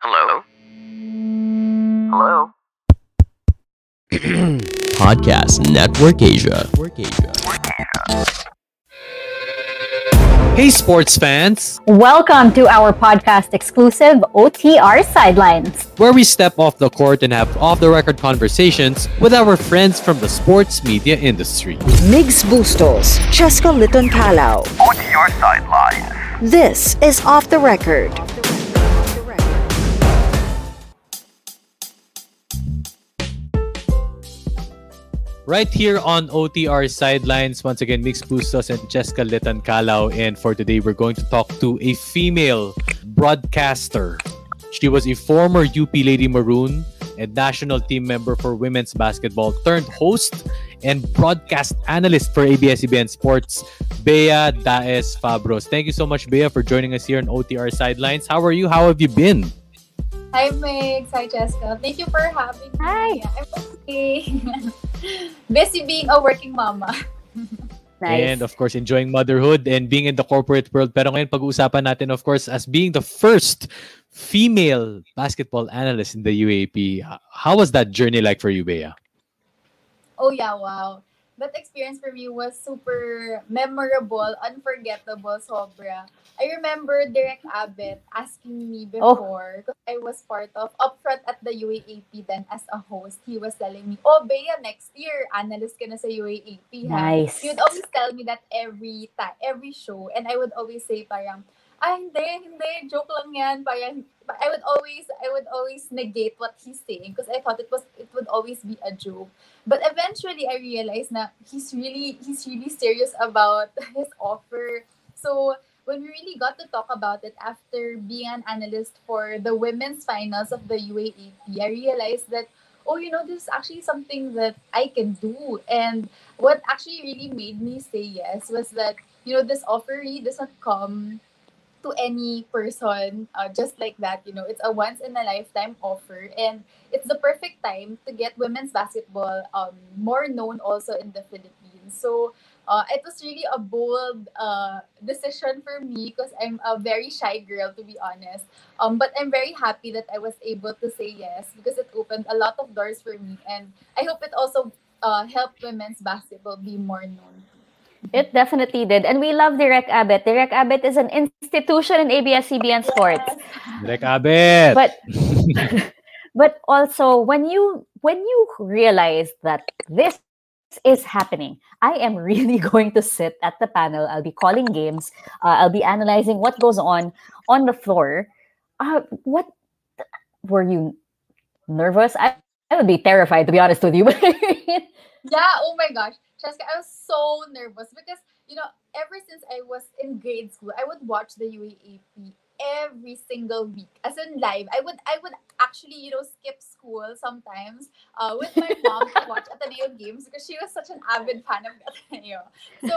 Hello? Hello? Podcast Network Asia. Hey, sports fans, Welcome to our podcast exclusive OTR Sidelines. where we step off the court and have off the record conversations with our friends from the sports media industry. Migs Bustos, Cheska Liton Kalau. OTR Sidelines. This is Off the Record. Right here on OTR Sidelines, once again, Migs Bustos and Cheska Litan Kalau. And for today, we're going to talk to a female broadcaster. She was a former UP Lady Maroon and national team member for women's basketball, turned host and broadcast analyst for ABS-CBN Sports, Bea Daez Fabros. Thank you so much, Bea, for joining us here on OTR Sidelines. How are you? How have you been? Hi, Migs. Hi, Jessica. Thank you for having me. Hi. I'm okay. Busy being a working mama. Nice. And of course, enjoying motherhood and being in the corporate world. Pero ngayon, pag-uusapan natin, of course, as being the first female basketball analyst in the UAAP. How was that journey like for you, Bea? Oh, yeah, wow. That experience for me was super memorable, unforgettable, sobra. I remember Derek Abbott asking me Oh. before, because I was part of upfront at the UAAP then as a host. He was telling me, oh, Bea, next year, analyst ka na sa UAAP, ha? Nice. He would always tell me that every time, every show. And I would always say parang, ah, hindi, hindi, joke lang yan. Parang, I would always, I would always negate what he's saying because I thought it was, it would always be a joke. But eventually, I realized na he's really, he's really serious about his offer. So, when we really got to talk about it after being an analyst for the women's finals of the UAAP, I realized that, oh, you know, this is actually something that I can do. And what actually really made me say yes was that you know this offer really doesn't come to any person uh, just like that you know it's a once in a lifetime offer. And it's the perfect time to get women's basketball um, more known also in the philippines. So uh, it was really a bold uh, decision for me because i'm a very shy girl to be honest. Um, but i'm very happy that i was able to say yes because it opened a lot of doors for me. And i hope it also uh, help women's basketball be more known. It definitely did. And we love Direk Abbott. Direk Abbott is an institution in ABS-CBN Sports. Direk Abet! But but also when you when you realize that this is happening, I am really going to sit at the panel. I'll be calling games. Uh, I'll be analyzing what goes on on the floor. Uh, what were you nervous? I, I would be terrified to be honest with you. Yeah, oh my gosh. Cheska, I was so nervous because, you know, ever since I was in grade school, I would watch the UAAP every single week. As in live. I would I would actually, you know, skip school sometimes uh, with my mom to watch Ateneo games because she was such an avid fan of Ateneo. So,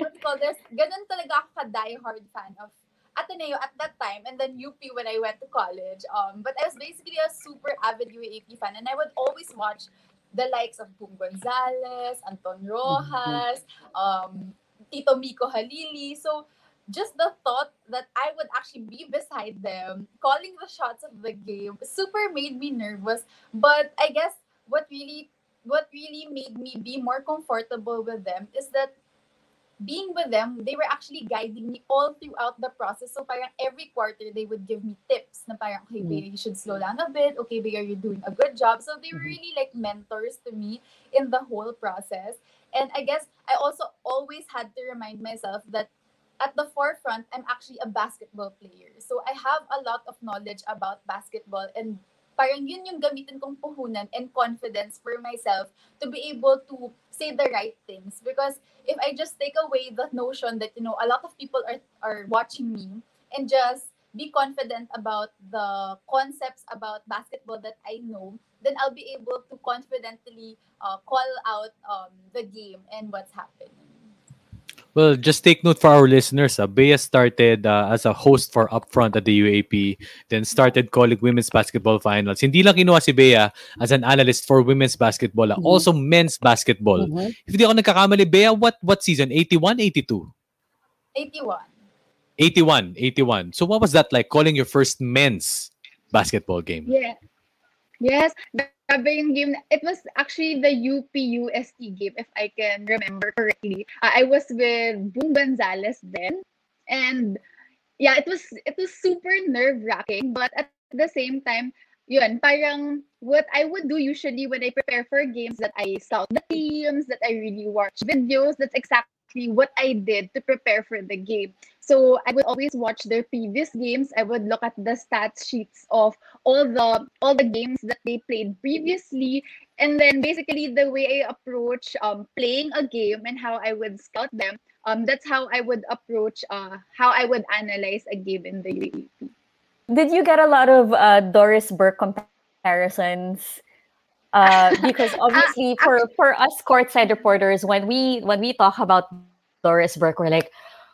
what call this? Ganun talaga ako ka-diehard fan of Ateneo at that time and then UP when I went to college. Um, but I was basically a super avid UAAP fan and I would always watch the likes of Boom Gonzalez, Anton Rojas, um, Tito Miko Halili. So just the thought that I would actually be beside them, calling the shots of the game, super made me nervous. But I guess what really what really made me be more comfortable with them is that being with them, they were actually guiding me all throughout the process. So parang every quarter, they would give me tips na parang, okay, Bea, you should slow down a bit. Okay, Bea, you're doing a good job. So they were mm-hmm. really like mentors to me in the whole process. And I guess I also always had to remind myself that at the forefront, I'm actually a basketball player. So I have a lot of knowledge about basketball and parang yun yung gamitin kong puhunan and confidence for myself to be able to say the right things because if I just take away the notion that you know a lot of people are are watching me and just be confident about the concepts about basketball that I know, then I'll be able to confidently uh, call out um, the game and what's happening. Well, just take note for our listeners. Uh, Bea started uh, as a host for Upfront at the UAP, then started calling women's basketball finals. Hindi lang kinuha si Bea as an analyst for women's basketball, uh, Mhm. also men's basketball. Mhm. If hindi ako nagkakamali, Bea, what what season? 81, 82? 81. 81, 81. So what was that like calling your first men's basketball game. Yeah. Yes, grabe yung game. It was actually the UP-UST game, if I can remember correctly. Uh, I was with Boom Gonzalez then, and yeah, it was it was super nerve-wracking, but at the same time, yun, parang what I would do usually when I prepare for games that I scout the teams, that I really watch videos, that's exactly what I did to prepare for the game. So I would always watch their previous games. I would look at the stats sheets of all the all the games that they played previously, and then basically the way I approach um, playing a game and how I would scout them. Um, that's how I would approach uh, how I would analyze a game in the UAAP. Did you get a lot of uh, Doris Burke comparisons? Uh, because obviously, for for us courtside reporters, when we when we talk about Doris Burke, we're like,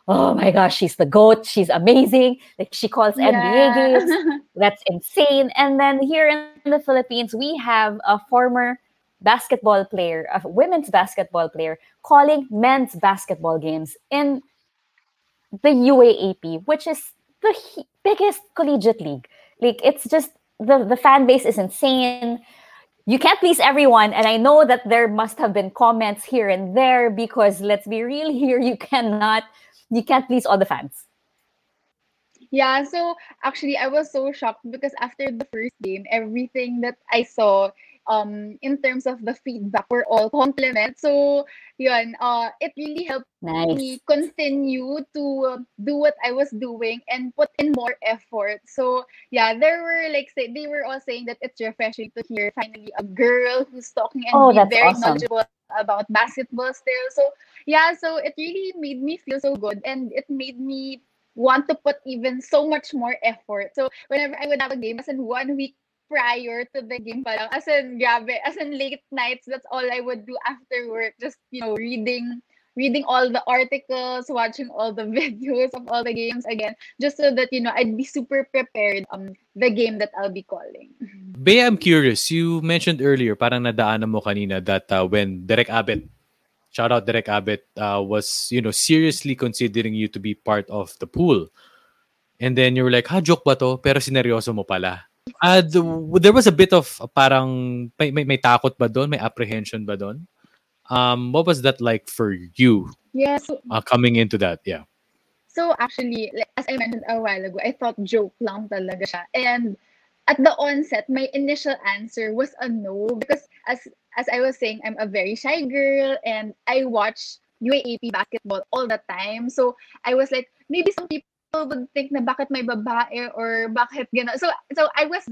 oh my gosh, she's the goat. She's amazing. Like she calls NBA games. That's insane. And then here in the Philippines, we have a former basketball player, a women's basketball player, calling men's basketball games in the UAAP, which is the biggest collegiate league. Like it's just the the fan base is insane. You can't please everyone, and I know that there must have been comments here and there because let's be real here, you cannot you can't please all the fans. Yeah, so actually I was so shocked because after the first game, everything that I saw um in terms of the feedback were all compliments. So yun, uh it really helped Nice. me continue to do what I was doing and put in more effort. So yeah, there were like say they were all saying that it's refreshing to hear finally a girl who's talking and Oh, very awesome. knowledgeable about basketball still. So yeah, so it really made me feel so good and it made me want to put even so much more effort. So whenever I would have a game, as in one week prior to the game pa lang, as in grabe, as in late nights, that's all I would do after work. Just, you know, reading reading all the articles, watching all the videos of all the games again, just so that, you know, I'd be super prepared um the game that I'll be calling. Bea, I'm curious. You mentioned earlier, parang nadaanan mo kanina that uh, when Direk Abbott, shout out Direk Abbott, uh, was, you know, seriously considering you to be part of the pool. And then you were like, ha, joke ba to? Pero sineryoso mo pala. Uh, th- there was a bit of uh, parang, may, may, may takot ba doon? May apprehension ba doon? Um, what was that like for you Yeah, so uh, coming into that? Yeah. So actually, as I mentioned a while ago, I thought joke lang talaga siya. And at the onset, my initial answer was a no because as as I was saying, I'm a very shy girl and I watch UAAP basketball all the time. So I was like, maybe some people would think na bakit may babae or bakit gano'n. So so I was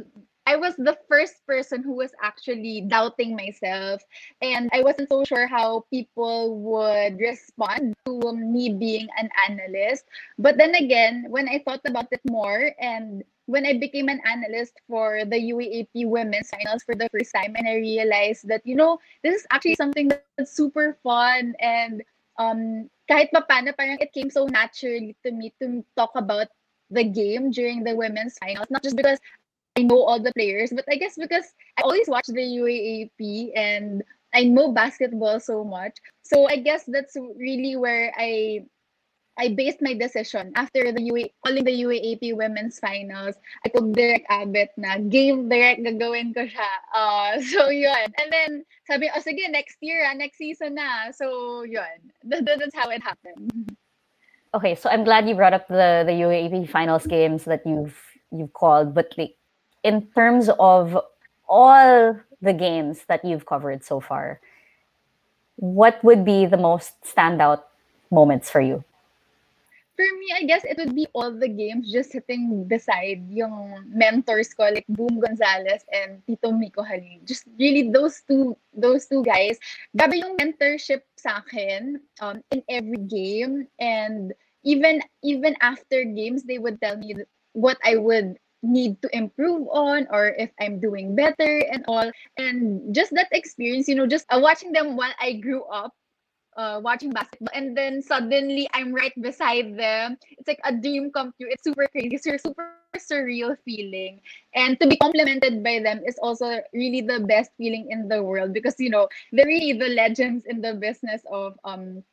I was the first person who was actually doubting myself and I wasn't so sure how people would respond to me being an analyst. But then again, when I thought about it more and when I became an analyst for the UAAP women's finals for the first time, and I realized that, you know, this is actually something that's super fun and um, kahit pa paano, parang it came so naturally to me to talk about the game during the women's finals, not just because I know all the players, but I guess because I always watch the UAAP and I know basketball so much. So I guess that's really where I I based my decision after the UA, calling the UAAP women's finals. I told Direk Abbott na game direct gagawin ko siya. Uh, so yun. And then sabi, oh sige, next year, ah, next season na. So yun. That, that's how it happened. Okay, so I'm glad you brought up the the UAAP finals games that you've you've called, but like in terms of all the games that you've covered so far, what would be the most standout moments for you? For me, I guess it would be all the games just sitting beside yung mentors ko like Boom Gonzalez and Tito Miko Halil. Just really those two those two guys. Grabe yung mentorship sa akin um, in every game and even even after games they would tell me what I would need to improve on or if I'm doing better and all. And just that experience, you know, just uh, watching them while I grew up uh, watching basketball and then suddenly I'm right beside them. It's like a dream come true. It's super crazy. It's a super surreal feeling. And to be complimented by them is also really the best feeling in the world because you know they're really the legends in the business of um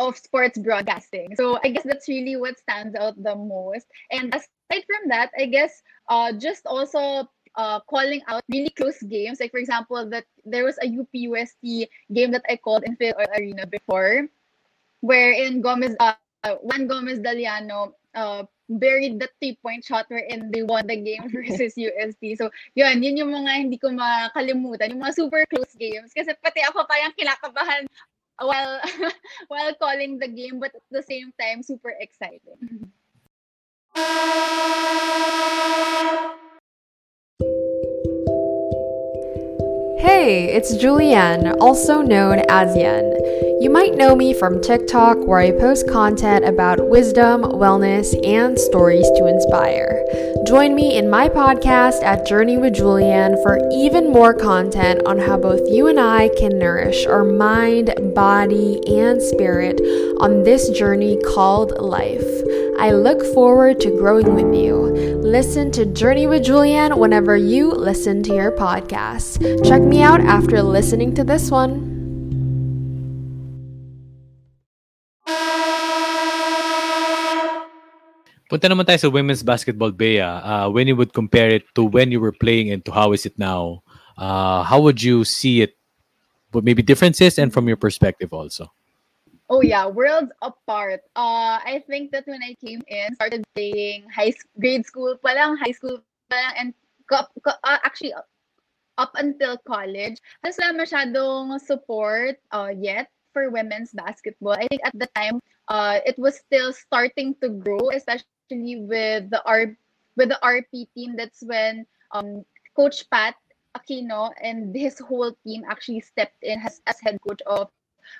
of sports broadcasting. So I guess that's really what stands out the most. And aside from that, I guess uh, just also uh, calling out really close games. Like for example, that there was a UP-UST game that I called in Phil Arena before, wherein Gomez, uh, Juan Gomez Daliano uh, buried the three-point shot wherein they won the game versus UST. So, yun, yun yung mga hindi ko makalimutan. Yung mga super close games. Kasi pati ako parang kinakabahan while while calling the game but at the same time super exciting. Hey, it's Julianne, also known as Yen. You might know me from TikTok, where I post content about wisdom, wellness, and stories to inspire. Join me in my podcast at Journey with Julianne for even more content on how both you and I can nourish our mind, body, and spirit on this journey called life. I look forward to growing with you. Listen to Journey with Julianne whenever you listen to your podcast. Check me out after listening to this one. Punta naman tayo sa women's basketball, Bea. Uh, when you would compare it to when you were playing and to how is it now, uh, how would you see it? But maybe differences and from your perspective also. Oh yeah, worlds apart. Uh, I think that when I came in, started playing high grade school pa lang, high school pa lang, and uh, actually up until college, there's not masyadong support uh, yet for women's basketball. I think at the time, uh, it was still starting to grow, especially with the R with the RP team. That's when um, Coach Pat Aquino and his whole team actually stepped in as, as head coach of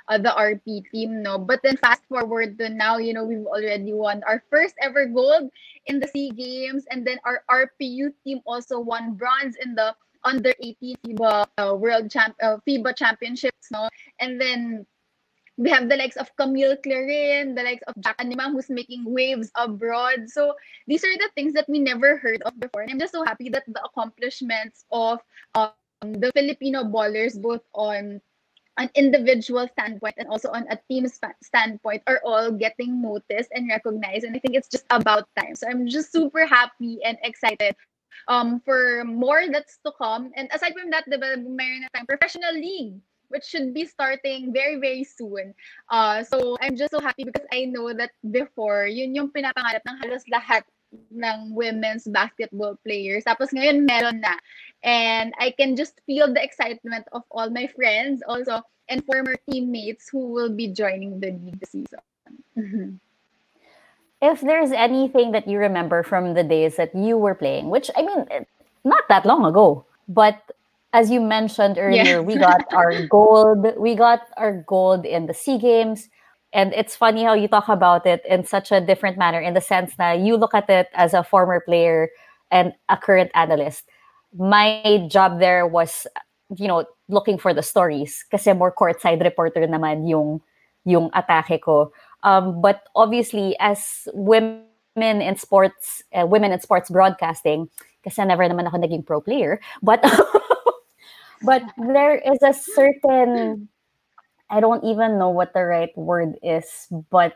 uh, the RP team. No, but then fast forward to now, you know, we've already won our first ever gold in the Sea Games, and then our RPU team also won bronze in the under 18 FIBA uh, World Champ uh, FIBA Championships. No, and then we have the likes of Camille Clarin, the likes of Jack Animam, who's making waves abroad. So these are the things that we never heard of before. And I'm just so happy that the accomplishments of um, the Filipino ballers, both on an individual standpoint and also on a team standpoint, are all getting noticed and recognized. And I think it's just about time. So I'm just super happy and excited um, for more that's to come. And aside from that, the mayroon na professional league which should be starting very, very soon. Uh, so I'm just so happy because I know that before, yun yung pinapangarap ng halos lahat ng women's basketball players. Tapos ngayon, meron na. And I can just feel the excitement of all my friends also and former teammates who will be joining the league this season. Mm-hmm. If there's anything that you remember from the days that you were playing, which I mean, not that long ago, but as you mentioned earlier, yeah. we got our gold. We got our gold in the Sea Games. And it's funny how you talk about it in such a different manner in the sense that you look at it as a former player and a current analyst. My job there was, you know, looking for the stories kasi more courtside reporter naman yung, yung atake ko. Um, but obviously, as women in sports, uh, women in sports broadcasting, kasi never naman ako naging pro player, but but there is a certain I don't even know what the right word is, but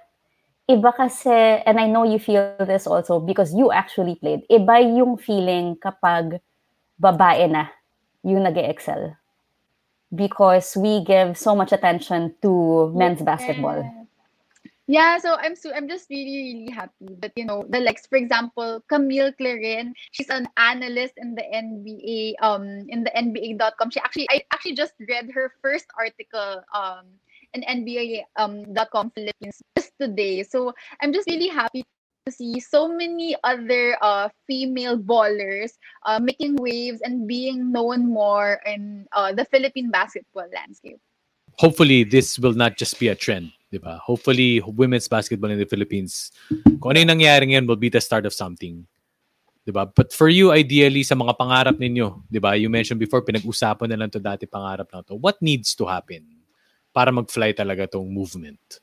iba kasi, and I know you feel this also because you actually played, iba yung feeling kapag babae na yung nag excel Because we give so much attention to men's basketball. Yeah, so I'm so I'm just really really happy that you know the likes for example Camille Clarin she's an analyst in the NBA um in the NBA.com she actually I actually just read her first article um in NBA um .com Philippines just today. So I'm just really happy see so many other uh female ballers uh making waves and being known more in uh the Philippine basketball landscape. Hopefully this will not just be a trend 'di ba? Hopefully women's basketball in the Philippines kung ano yung nangyayari ngayon will be the start of something. 'Di ba? But for you ideally sa mga pangarap ninyo, 'di ba? You mentioned before pinag-usapan na lang to dati pangarap na to. What needs to happen para mag-fly talaga tong movement?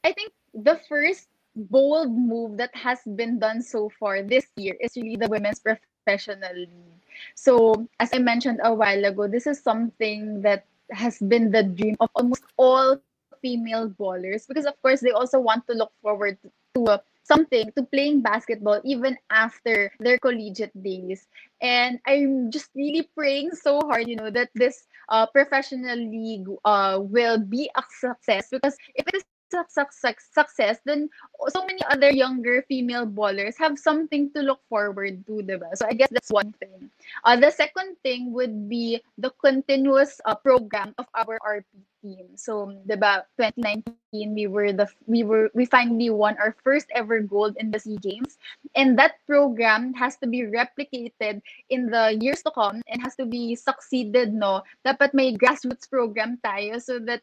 I think the first bold move that has been done so far this year is really the women's professional league. So, as I mentioned a while ago, this is something that has been the dream of almost all female bowlers because of course they also want to look forward to, to uh, something to playing basketball even after their collegiate days and i'm just really praying so hard you know that this uh, professional league uh, will be a success because if it is success, success, then so many other younger female bowlers have something to look forward to, diba? So I guess that's one thing. Uh, the second thing would be the continuous uh, program of our RP team. So, diba, 2019 we were the we were we finally won our first ever gold in the SEA Games, and that program has to be replicated in the years to come and has to be succeeded. No, dapat may grassroots program tayo so that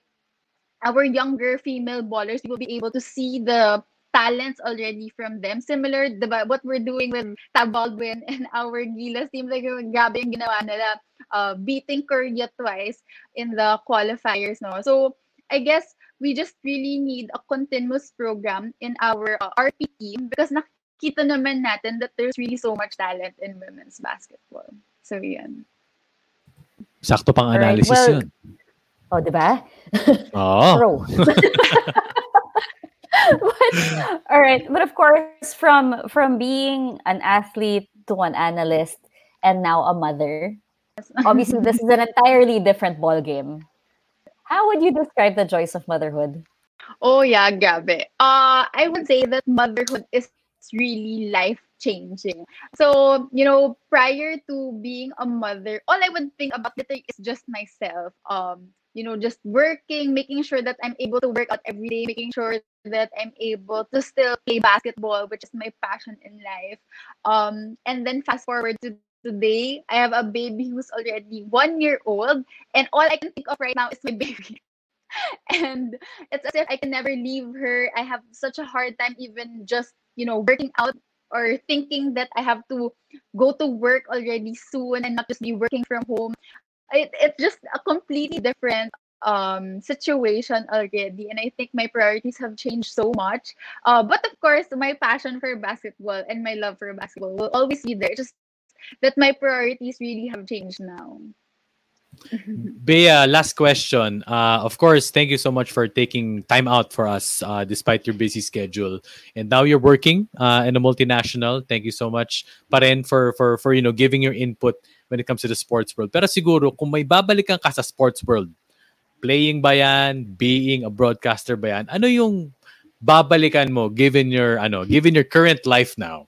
our younger female bowlers will be able to see the talents already from them. Similar, diba, what we're doing with Tab Baldwin and our Gilas team, like, grabe yung ginawa nila, uh, beating Korea twice in the qualifiers, no? So, I guess we just really need a continuous program in our uh, RP team because nakita naman natin that there's really so much talent in women's basketball. So, yan. Sakto pang analysis well, yun. Oh, di ba? Oo. Pro. but, all right, but of course, from from being an athlete to an analyst and now a mother, obviously this is an entirely different ball game. How would you describe the joys of motherhood? Oh yeah, grabe. Uh, I would say that motherhood is really life changing. So, you know, prior to being a mother, all I would think about is just myself. Um, you know, just working, making sure that I'm able to work out every day, making sure that I'm able to still play basketball, which is my passion in life. Um, and then fast forward to today, I have a baby who's already one year old, and all I can think of right now is my baby. and it's as if I can never leave her. I have such a hard time even just, you know, working out or thinking that I have to go to work already soon and not just be working from home. It, it's just a completely different um situation already and i think my priorities have changed so much uh but of course my passion for basketball and my love for basketball will always be there just that my priorities really have changed now Bea, last question. Uh, of course, thank you so much for taking time out for us uh, despite your busy schedule. And now you're working uh, in a multinational. Thank you so much pa rin for, for, for you know, giving your input when it comes to the sports world. Pero siguro, kung may babalikan ka sa sports world, playing ba yan, being a broadcaster ba yan, ano yung babalikan mo given your ano given your current life now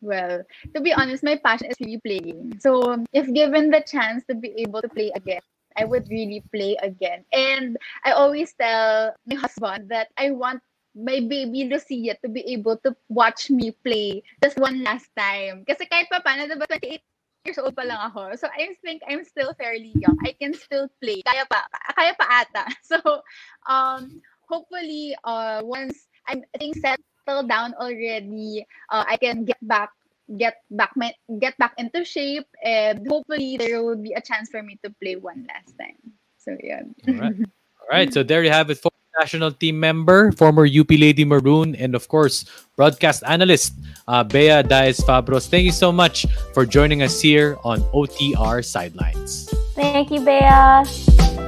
Well, to be honest, my passion is really playing. So, if given the chance to be able to play again, I would really play again. And I always tell my husband that I want my baby Lucia to be able to watch me play just one last time. Kasi kahit pa paano, diba 28 years old pa lang ako. So, I think I'm still fairly young. I can still play. Kaya pa, kaya pa ata. So, um, hopefully, uh, once I'm, things settle down already, uh, I can get back get back my get back into shape and hopefully there will be a chance for me to play one last time. So yeah. All right. All right. So there you have it. National team member, former UP Lady Maroon, and of course, broadcast analyst, uh, Bea Daez Fabros. Thank you so much for joining us here on OTR Sidelines. Thank you, Bea.